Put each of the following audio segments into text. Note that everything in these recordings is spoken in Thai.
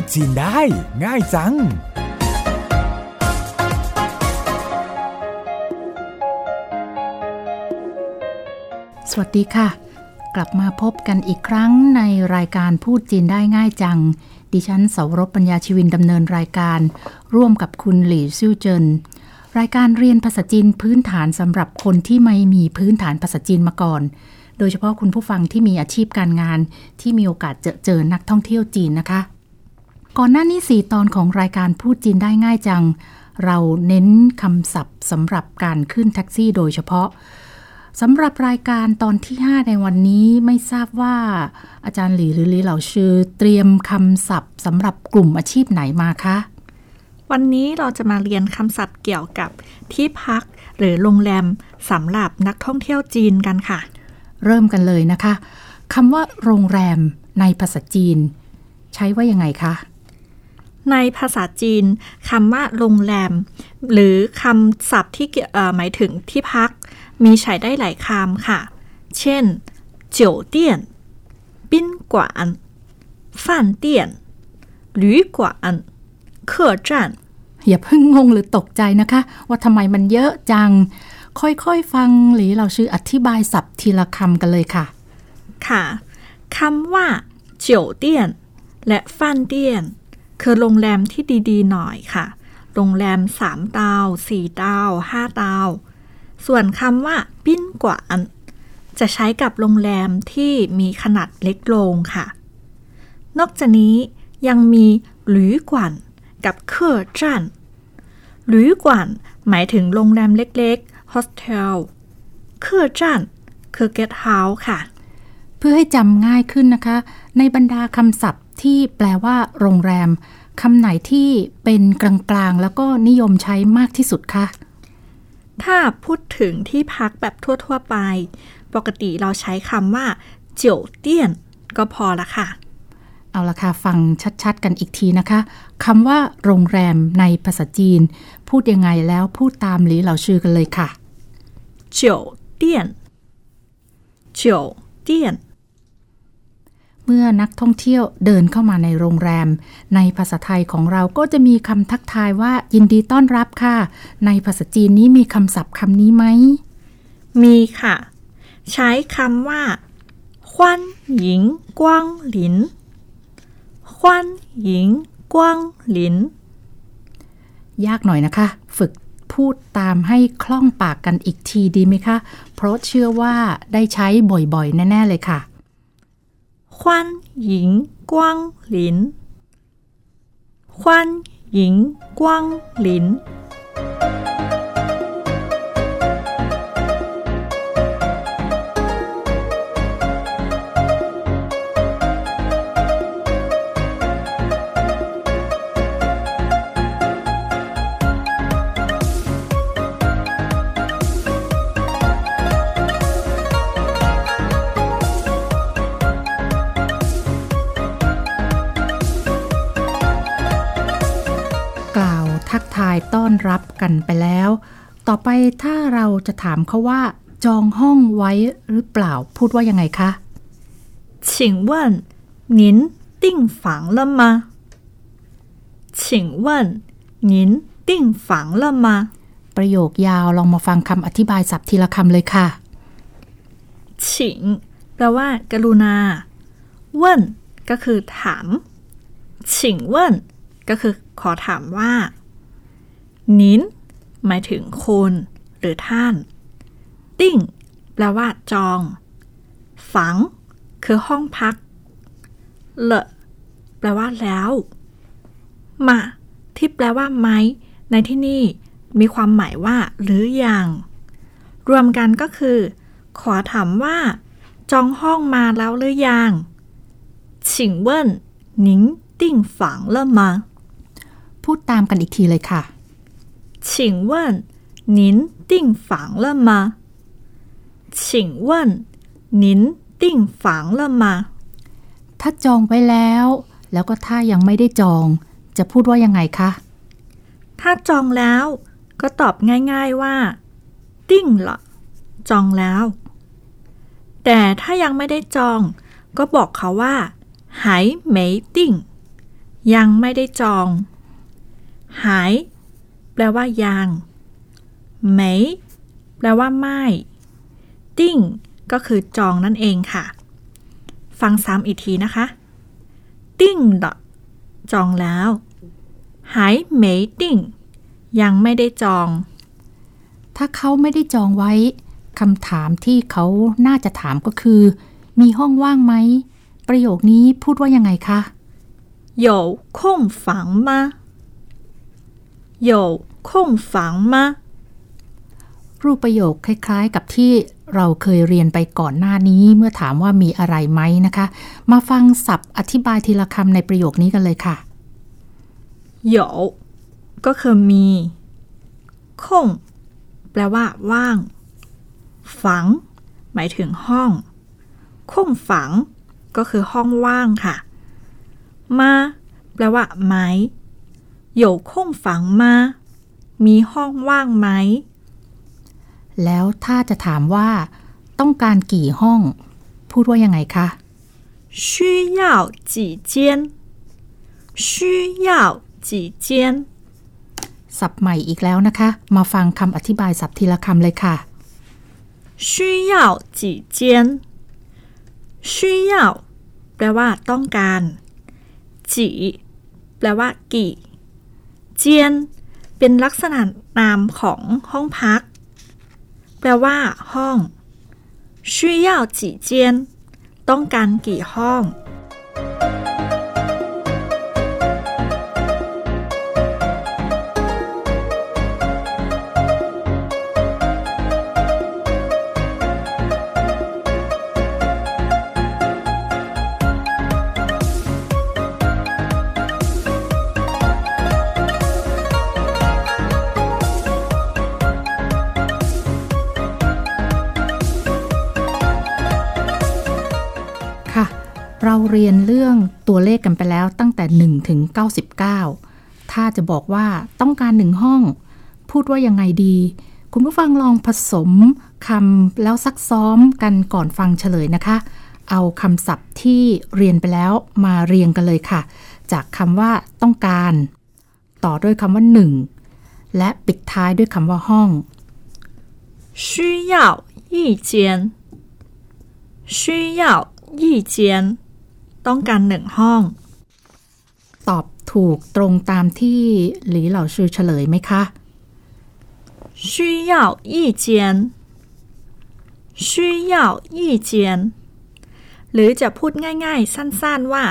ดจีนได้ ง่ายจังสวัสดีค่ะ กลับมาพบกันอีกครั้งในรายการพูดจีนได้ง่ายจัง ดิฉันเสารบปัญญาชีวินดำเนินรายการ ร่วมกับคุณหลี่ซิ่วเจิน รายการเรียนภาษาจีนพื้นฐานสำหรับคนที่ไม่มีพื้นฐานภาษาจีนมาก่อน โดยเฉพาะคุณผู้ฟังที่มีอาชีพการงานที่มีโอกาสเจอเจอนักท่องเที่ยวจีนนะคะ ก่อนหน้านี้สี่ตอนของรายการพูดจีนได้ง่ายจัง เราเน้นคำศัพท์สำหรับการขึ้นแท็กซี่โดยเฉพาะสำหรับรายการตอนที่ 5 ในวันนี้ไม่ทราบว่า อาจารย์หลีหรือหลีเหล่าชื่อ เตรียมคำศัพท์สำหรับกลุ่มอาชีพไหนมาคะ วันนี้เราจะมาเรียนคำศัพท์เกี่ยวกับที่พักหรือโรงแรมสำหรับนักท่องเที่ยวจีนกันค่ะ เริ่มกันเลยนะคะคำว่า โรงแรมในภาษาจีน ใช้ว่ายังไงคะ ในภาษาจีนคำว่าโรงแรม หรือคำศัพท์ที่เอ่อหมายถึงที่พัก มีใช้ได้หลายคำค่ะ เช่น酒店宾馆饭店旅馆客栈 อย่าเพิ่งงงหรือตกใจนะคะ ว่าทำไมมันเยอะจัง ค่อยๆฟังหลีเราชื่ออธิบายศัพท์ทีละคำกันเลยค่ะ ค่ะคำว่าเจียวเตี้ยน และฟันเตี้ยน คือโรงแรมที่ดีๆ หน่อยค่ะ โรงแรมสามดาวสี่ดาวห้าดาว ส่วนคำว่าปิ้นกวานจะใช้กับโรงแรมที่มีขนาดเล็กลงค่ะ นอกจากนี้ยังมี旅馆 กับ 客栈 旅馆 หมายถึงโรงแรมเล็กๆโฮสเทลเคอจันคือเกสต์เฮาส์ค่ะ เพื่อให้จำง่ายขึ้นนะคะ ในบรรดาคำศัพท์ ที่แปลว่า โรงแรมคำไหนที่เป็นกลางๆ แล้วก็นิยมใช้มากที่สุดคะ ถ้าพูดถึงที่พักแบบทั่วๆไป ปกติเราใช้คำว่าเจียวเตี้ยน ก็พอละค่ะ เอาละค่ะ ฟังชัดๆ กันอีกทีนะคะคำว่า โรงแรมในภาษาจีน พูดยังไงแล้วพูดตามหลีเหล่าชื่อกันเลยค่ะเจียวเตี้ยนเจียวเตี้ยน เมื่อนักท่องเที่ยวเดินเข้ามาในโรงแรม ในภาษาไทยของเราก็จะมีคำทักทายว่ายินดีต้อนรับค่ะ ในภาษาจีนนี้มีคำศัพท์คำนี้ไหม มีค่ะ ใช้คำว่าควันหญิงกว้างหลินควันหญิงกว้างหลินยากหน่อยนะคะ ฝึกพูดตามให้คล่องปากกันอีกทีดีไหมคะ เพราะเชื่อว่าได้ใช้บ่อยๆ แน่ ๆ เลยค่ะ 欢迎光临。欢迎光临。ายต้อนรับกันไปแล้ว ต่อไปถ้าเราจะถามเขาว่า จองห้องไว้หรือเปล่า พูดว่ายังไงคะ 请问您订房了吗？请问您订房了吗？ ประโยคยาวลองมาฟังคำอธิบายศัพท์ทีละคำเลยค่ะ 请แปลว่า กรุณาเว่นก็คือถาม请问ก็คือขอถามว่า นินหมายถึงคุณหรือท่าน ติ้งแปลว่า จอง ฝัง คือห้องพัก เลอะแปลว่าแล้ว มา ที่แปลว่าไหม ในที่นี่มีความหมายว่า หรือยัง รวมกันก็คือ ขอถามว่า จองห้องมาแล้วหรือยัง请问您订房了吗 พูดตามกันอีกทีเลยค่ะ 请问您订房了吗请问您订房了吗 ถ้าจองไว้แล้ว แล้วก็ถ้ายังไม่ได้จอง จะพูดว่ายังไงคะ ถ้าจองแล้ว ก็ตอบง่ายๆว่า ติ้งละจองแล้ว แต่ถ้ายังไม่ได้จอง ก็บอกเขาว่าหายไม่ติ้ง ยังไม่ได้จอง หาย แปลว่ายังเหมยแปลว่าไม่ ติ้ง ก็คือจองนั่นเองค่ะ ฟังซ้ำอีกทีนะคะ ติ้งดจองแล้ว หายเหมยติ้ง ยังไม่ได้จอง ถ้าเขาไม่ได้จองไว้คำถามที่เขาน่าจะถามก็คือ มีห้องว่างไหม ประโยคนี้พูดว่ายังไงคะ 有空房吗有 空房吗 รูปประโยคคล้ายๆ กับที่เราเคยเรียนไปก่อนหน้านี้เมื่อถามว่ามีอะไรไหมนะคะ มาฟังศัพท์อธิบายทีละคำในประโยคนี้กันเลยค่ะ 有ก็คือมี空แปลว่า ว่าง ฝัง หมายถึงห้อง空ฝัง ก็คือห้องว่างค่ะ มาแปลว่าไหม有空房吗 มีห้องว่างไหม แล้วถ้าจะถามว่า ต้องการกี่ห้อง พูดว่ายังไงคะ 需要几间需要几间 ศัพท์ใหม่อีกแล้วนะคะ มาฟังคำอธิบายศัพท์ทีละคำเลยค่ะ 需要几间需要แปลว่า ต้องการจีแปลว่า กี่ เจียน เป็นลักษณะนามของห้องพัก แปลว่า ห้อง需要几间ต้องการกี่ห้อง เราเรียนเรื่องตัวเลขกันไปแล้วตั้งแต่ 1 ถึง 99 ถ้าจะบอกว่าต้องการหนึ่งห้อง พูดว่ายังไงดี คุณผู้ฟังลองผสมคำแล้วซักซ้อมกันก่อนฟังเฉลยนะคะ เอาคำศัพท์ที่เรียนไปแล้วมาเรียงกันเลยค่ะ จากคำว่าต้องการ ต่อด้วยคำว่าหนึ่งและปิดท้ายด้วยคำว่าห้อง 需要一间需要一间 ต้องการหนึ่งห้อง ตอบถูกตรงตามที่หลีเหล่าชื่อเฉลยไหมคะ 需要一间需要一间หรือจะพูดง่ายๆ สั้นๆว่า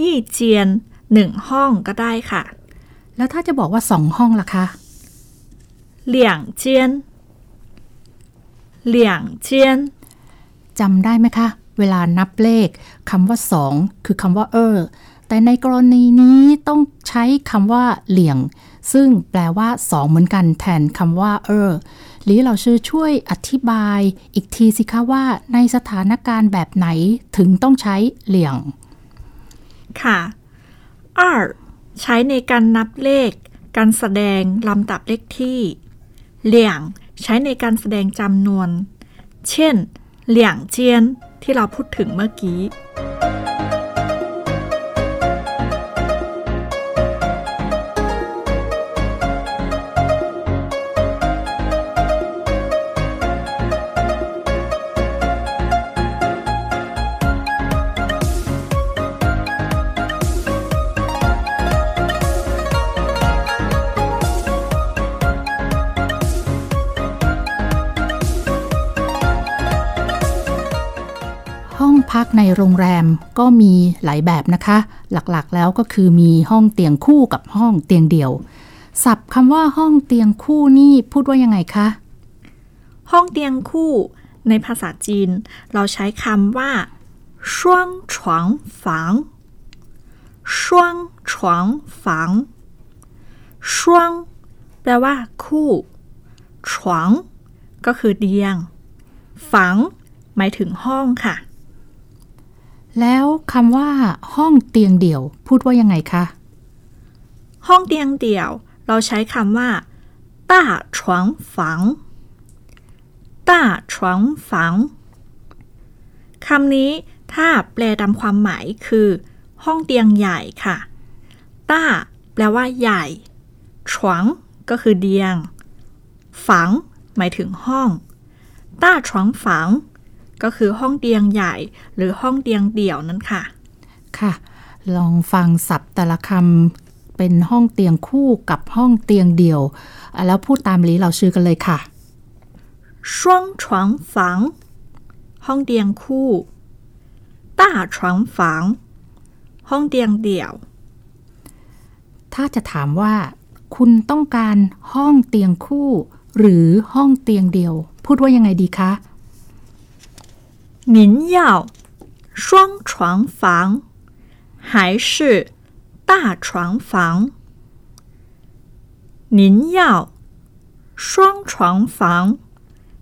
ยี่เจียนหนึ่งห้องก็ได้ค่ะ แล้วถ้าจะบอกว่าสองห้องล่ะคะ 两间两间 จำได้ไหมคะ เวลานับเลขคำว่าสองคือคำว่าเออแต่ในกรณีนี้ต้องใช้คำว่าเหลี่ยง ซึ่งแปลว่าสองเหมือนกันแทนคำว่าเออหรือเราชื่อช่วยอธิบายอีกทีสิคะว่าในสถานการณ์แบบไหนถึงต้องใช้เหลี่ยง ค่ะ二ใช้ในการนับเลข การแสดงลำดับเลขที่ เหลี่ยงใช้ในการแสดงจำนวน เช่น เหลี่ยงเจียน ที่เราพูดถึงเมื่อกี้ ในโรงแรมก็มีหลายแบบนะคะ หลักๆแล้วก็คือมีห้องเตียงคู่กับห้องเตียงเดี่ยวสับคำว่าห้องเตียงคู่นี่พูดว่ายังไงคะ ห้องเตียงคู่ ในภาษาจีน เราใช้คำว่าช่วงฉวงฝังช่วงฉวงฝังช่งแปลว่าคู่ฉวงก็คือเตียง ฝัง หมายถึงห้องค่ะ แล้วคำว่าห้องเตียงเดี่ยว พูดว่ายังไงคะ ห้องเตียงเดี่ยว เราใช้คำว่าต้าฉวงฝังต้าฉวงฝังคำนี้ถ้าแปลตามความหมายคือ ห้องเตียงใหญ่ค่ะ ต้า แปลว่าใหญ่ชวงก็คือเตียง ฝัง หมายถึงห้อง ต้าชวงฝัง ก็คือห้องเตียงใหญ่ หรือห้องเตียงเดี่ยวนั่นค่ะ ค่ะ ลองฟังศัพท์แต่ละคำเป็นห้องเตียงคู่กับห้องเตียงเดี่ยวอ่ะแล้วพูดตามหลีเหล่าชื่อกันเลยค่ะ 双床房ห้องเตียงคู่大床房ห้องเตียงเดี่ยว ถ้าจะถามว่า คุณต้องการห้องเตียงคู่ หรือห้องเตียงเดียว พูดว่ายังไงดีคะ 您要双床房还是大床房？您要双床房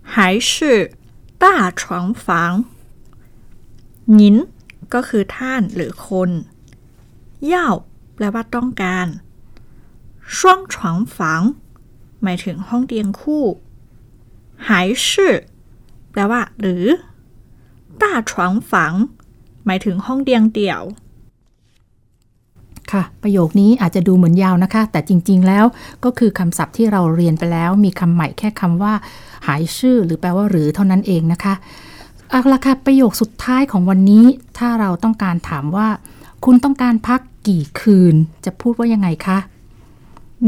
还是大床房？您ก็คือท่านหรือคนเย่าแปลว่าต้องการ双床房หมายถึงห้องเตียงคู่还是แปลว่า หรือ 大床房หมายถึงห้องเตียงเดี่ยว ค่ะ ประโยคนี้อาจจะดูเหมือนยาวนะคะ แต่จริงๆแล้วก็คือคำศัพท์ที่เราเรียนไปแล้ว มีคำใหม่แค่คำว่า หายชื่อ หรือแปลว่าหรือเท่านั้นเองนะคะเอาละค่ะประโยคสุดท้ายของวันนี้ ถ้าเราต้องการถามว่า คุณต้องการพักกี่คืน จะพูดว่ายังไงคะ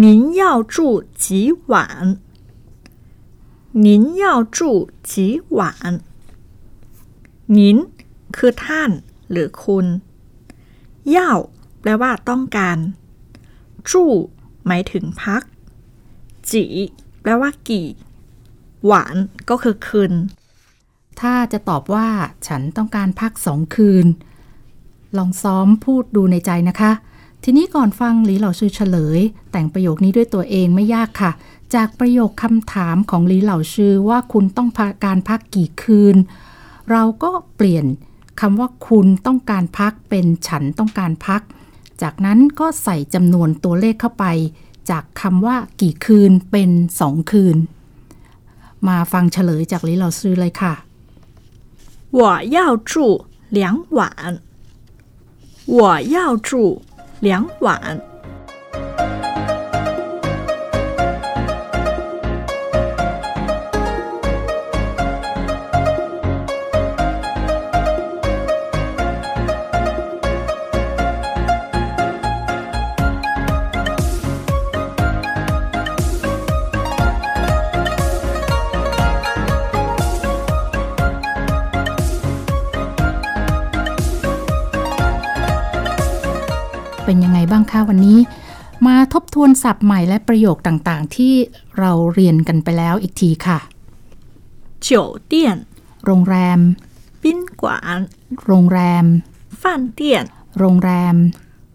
您要住几晚？您要住几晚？ 您คือท่านหรือคุณเย่าแปลว่าต้องการจู้หมายถึงพัก จีแปลว่ากี่ หวานก็คือคืน ถ้าจะตอบว่า ฉันต้องการพักสองคืน ลองซ้อมพูดดูในใจนะคะ ทีนี้ก่อนฟังหลีเหล่าชื่อเฉลย แต่งประโยคนี้ด้วยตัวเองไม่ยากค่ะ จากประโยคคำถามของหลีเหล่าชื่อว่าคุณต้องการพักกี่คืน เราก็เปลี่ยนคำว่าคุณต้องการพักเป็นฉันต้องการพัก จากนั้นก็ใส่จำนวนตัวเลขเข้าไป จากคำว่ากี่คืนเป็นสองคืน มาฟังเฉลยจากหลีเหล่าชื่อเลยค่ะ 我要住两晚。我要住两晚。 ยังไงบ้างคะวันนี้ มาทบทวนศัพท์ใหม่และประโยคต่างๆ ที่เราเรียนกันไปแล้วอีกทีค่ะ 酒店、 โรงแรม 宾馆、 โรงแรม 饭店、 โรงแรม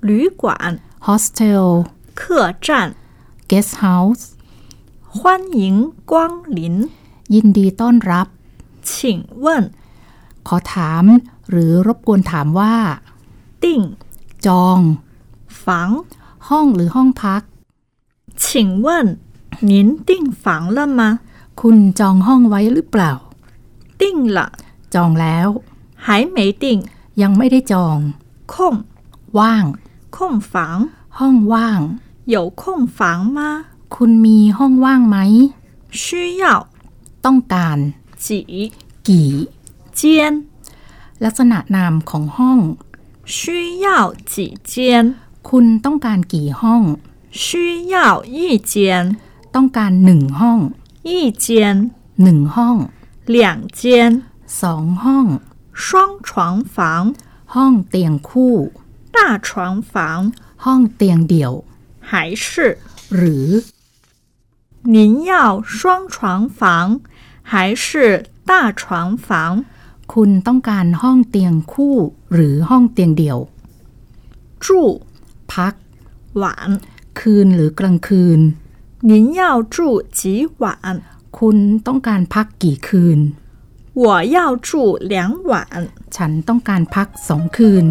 旅馆、 โฮสเทล 客栈， เกสต์เฮาส์ 欢迎光临。 ยินดีต้อนรับ 请问 ขอถาม หรือรบกวนถามว่า 订 จอง 房？ ห้องหรือห้องพัก 请问您订房了吗？ คุณจองห้องไว้หรือเปล่า 订了， จองแล้ว 还没订。 ยังไม่ได้จอง 空 ว่าง 空房 ห้องว่าง 有空房吗？ คุณมีห้องว่างไหม 需要 ต้องการ 几 กี่ 间？ ลักษณะนามของห้อง 需要几间？ คุณต้องการกี่ห้อง 需要一间， ต้องการหนึ่งห้อง 一间， หนึ่งห้อง 两间， สองห้อง 双床房、 ห้องเตียงคู่ 大床房， ห้องเตียงเดี่ยว 还是 หรือ 您要双床房还是大床房？ คุณต้องการห้องเตียงคู่ หรือห้องเตียงเดี่ยว 住 พัก 晚， คืนหรือกลางคืน 您要住几晚？ คุณต้องการพักกี่คืน 我要住两晚。 ฉันต้องการพักสองคืน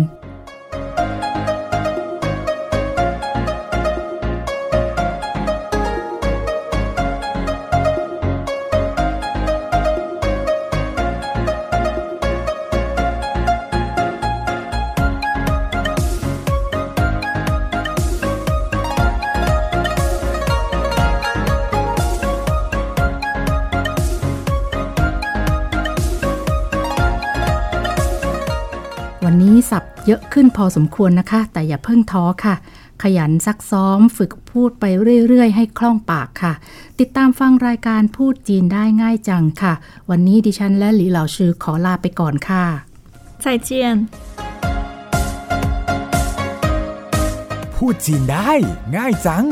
เยอะขึ้นพอสมควรนะคะ แต่อย่าเพิ่งท้อค่ะ ขยันซักซ้อมฝึกพูดไปเรื่อย ๆ ให้คล่องปากค่ะ ติดตามฟังรายการพูดจีนได้ง่ายจังค่ะ วันนี้ดิฉันและหลีเหล่าชื่อขอลาไปก่อนค่ะ再见。พูดจีนได้ง่ายจัง